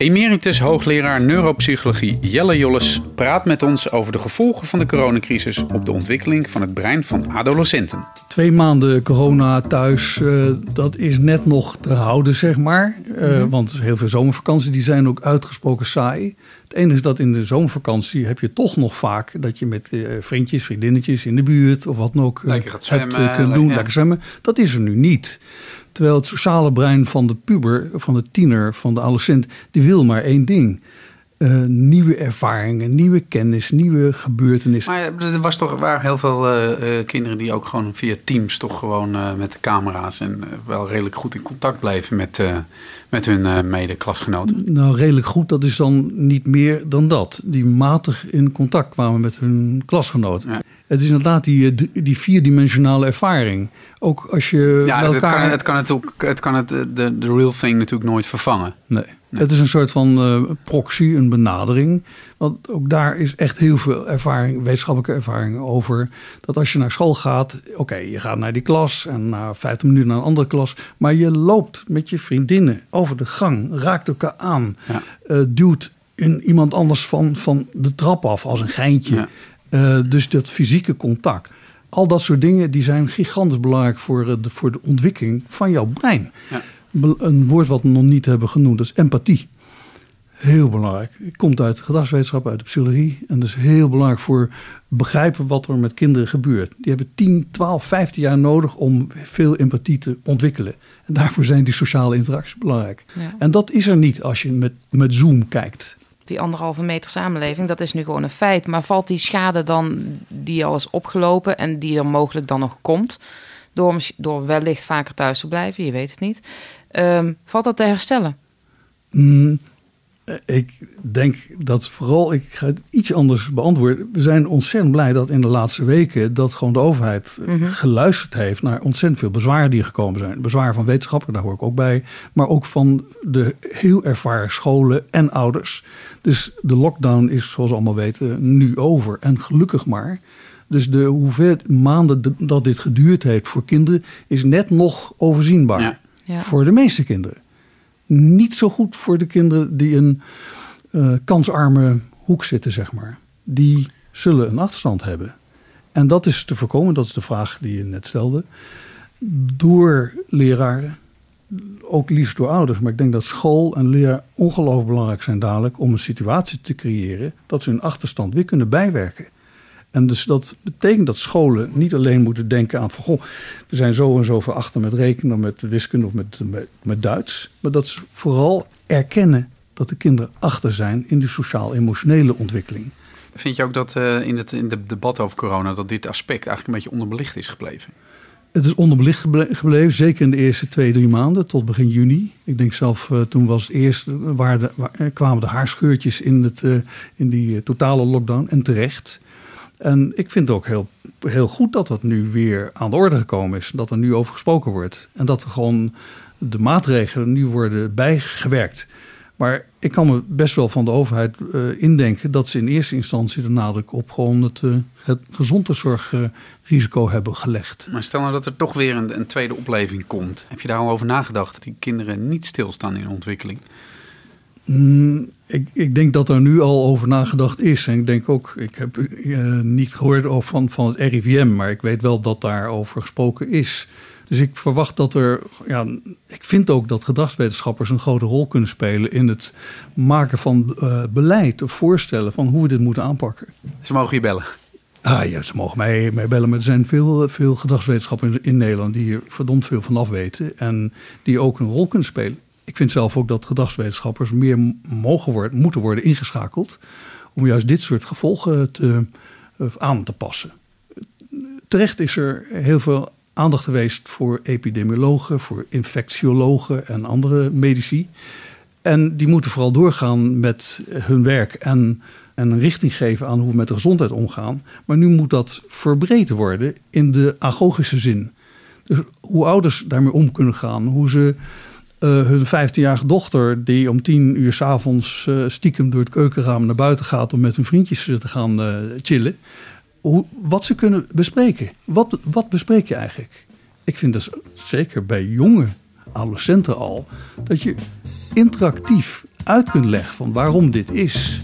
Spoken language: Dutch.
Emeritus hoogleraar neuropsychologie Jelle Jolles praat met ons over de gevolgen van de coronacrisis op de ontwikkeling van het brein van adolescenten. Twee maanden corona thuis, uh, dat is net nog te houden, zeg maar. Uh, mm-hmm. Want heel veel zomervakanties die zijn ook uitgesproken saai. Het enige is dat in de zomervakantie heb je toch nog vaak dat je met uh, vriendjes, vriendinnetjes in de buurt of wat dan ook lekker zwemmen, hebt kunnen doen, ja. lekker zwemmen. Dat is er nu niet. Terwijl het sociale brein van de puber, van de tiener, van de adolescent, die wil maar één ding. Uh, nieuwe ervaringen, nieuwe kennis, nieuwe gebeurtenissen. Maar er was toch, waren heel veel uh, uh, kinderen die ook gewoon via Teams toch gewoon met de camera's en wel redelijk goed in contact bleven met, met hun mede-klasgenoten. Nou, redelijk goed, dat is dan niet meer dan dat. Die matig in contact kwamen met hun klasgenoten. Ja. Het is inderdaad die, die vierdimensionale ervaring. Ook als je. Ja, elkaar... het, kan, het kan. Het kan het de, de real thing natuurlijk nooit vervangen. Nee. Het is een soort van uh, proxy, een benadering. Want ook daar is echt heel veel ervaring, wetenschappelijke ervaring over. Dat als je naar school gaat, oké, je gaat naar die klas en na 15 minuten naar een andere klas. Maar je loopt met je vriendinnen over de gang, raakt elkaar aan, ja. uh, duwt in iemand anders van, van de trap af als een geintje. Ja. Uh, dus dat fysieke contact. Al dat soort dingen die zijn gigantisch belangrijk voor, de, voor de ontwikkeling van jouw brein. Ja. Een woord wat we nog niet hebben genoemd, dat is empathie. Heel belangrijk. Het komt uit gedragswetenschap, uit de psychologie. En dat is heel belangrijk voor begrijpen wat er met kinderen gebeurt. Die hebben 10, 12, 15 jaar nodig om veel empathie te ontwikkelen. En daarvoor zijn die sociale interacties belangrijk. Ja. En dat is er niet als je met, met Zoom kijkt die anderhalve meter samenleving, dat is nu gewoon een feit. Maar valt die schade dan die al is opgelopen en die er mogelijk dan nog komt, door, door wellicht vaker thuis te blijven, je weet het niet, um, valt dat te herstellen? Mm, ik denk dat vooral, ik ga het iets anders beantwoorden. We zijn ontzettend blij dat in de laatste weken dat gewoon de overheid mm -hmm. geluisterd heeft naar ontzettend veel bezwaren die gekomen zijn. Bezwaren van wetenschappers, daar hoor ik ook bij. Maar ook van de heel ervaren scholen en ouders. Dus de lockdown is, zoals we allemaal weten, nu over. En gelukkig maar. Dus de hoeveelheid maanden dat dit geduurd heeft voor kinderen is net nog overzienbaar. Ja. Ja. Voor de meeste kinderen niet zo goed voor de kinderen die een uh, kansarme hoek zitten, zeg maar. Die zullen een achterstand hebben. En dat is te voorkomen, dat is de vraag die je net stelde. Door leraren, ook liefst door ouders. Maar ik denk dat school en leraar ongelooflijk belangrijk zijn dadelijk om een situatie te creëren dat ze hun achterstand weer kunnen bijwerken. En dus dat betekent dat scholen niet alleen moeten denken aan van goh, we zijn zo en zo ver achter met rekenen, met wiskunde of met, met, met Duits. Maar dat ze vooral erkennen dat de kinderen achter zijn in de sociaal-emotionele ontwikkeling. Vind je ook dat uh, in, het, in het debat over corona dat dit aspect eigenlijk een beetje onderbelicht is gebleven? Het is onderbelicht gebleven, zeker in de eerste twee, drie maanden tot begin juni. Ik denk zelf, uh, toen was het eerst, waar de, waar, kwamen de haarscheurtjes in, het, uh, in die totale lockdown en terecht. En ik vind het ook heel, heel goed dat dat nu weer aan de orde gekomen is. Dat er nu over gesproken wordt. En dat er gewoon de maatregelen nu worden bijgewerkt. Maar ik kan me best wel van de overheid uh, indenken dat ze in eerste instantie de nadruk op gewoon het, uh, het gezondheidszorgrisico hebben gelegd. Maar stel nou dat er toch weer een, een, tweede opleving komt. Heb je daar al over nagedacht? Dat die kinderen niet stilstaan in ontwikkeling? Mm, ik, ik, denk dat er nu al over nagedacht is. En ik denk ook, ik heb uh, niet gehoord over van, van het RIVM, maar ik weet wel dat daarover gesproken is. Dus ik verwacht dat er, ja, ik vind ook dat gedragswetenschappers een grote rol kunnen spelen in het maken van uh, beleid of voorstellen van hoe we dit moeten aanpakken. Ze mogen je bellen. Ah ja, ze mogen mij, mij bellen. Maar er zijn veel, veel gedragswetenschappers in Nederland die hier verdomd veel van af weten. En die ook een rol kunnen spelen ik vind zelf ook dat gedragswetenschappers meer mogen worden, moeten worden ingeschakeld. om juist dit soort gevolgen te, eh, aan te passen. Terecht is er heel veel aandacht geweest voor epidemiologen, voor infectiologen en andere medici. En die moeten vooral doorgaan met hun werk en, en een richting geven aan hoe we met de gezondheid omgaan. Maar nu moet dat verbreed worden in de agogische zin. Dus hoe ouders daarmee om kunnen gaan, hoe ze uh, hun 15-jarige dochter, die om tien uur s'avonds uh, stiekem door het keukenraam naar buiten gaat om met hun vriendjes te gaan uh, chillen. Hoe, wat ze kunnen bespreken. Wat, wat bespreek je eigenlijk? Ik vind dus zeker bij jonge adolescenten al dat je interactief uit kunt leggen van waarom dit is,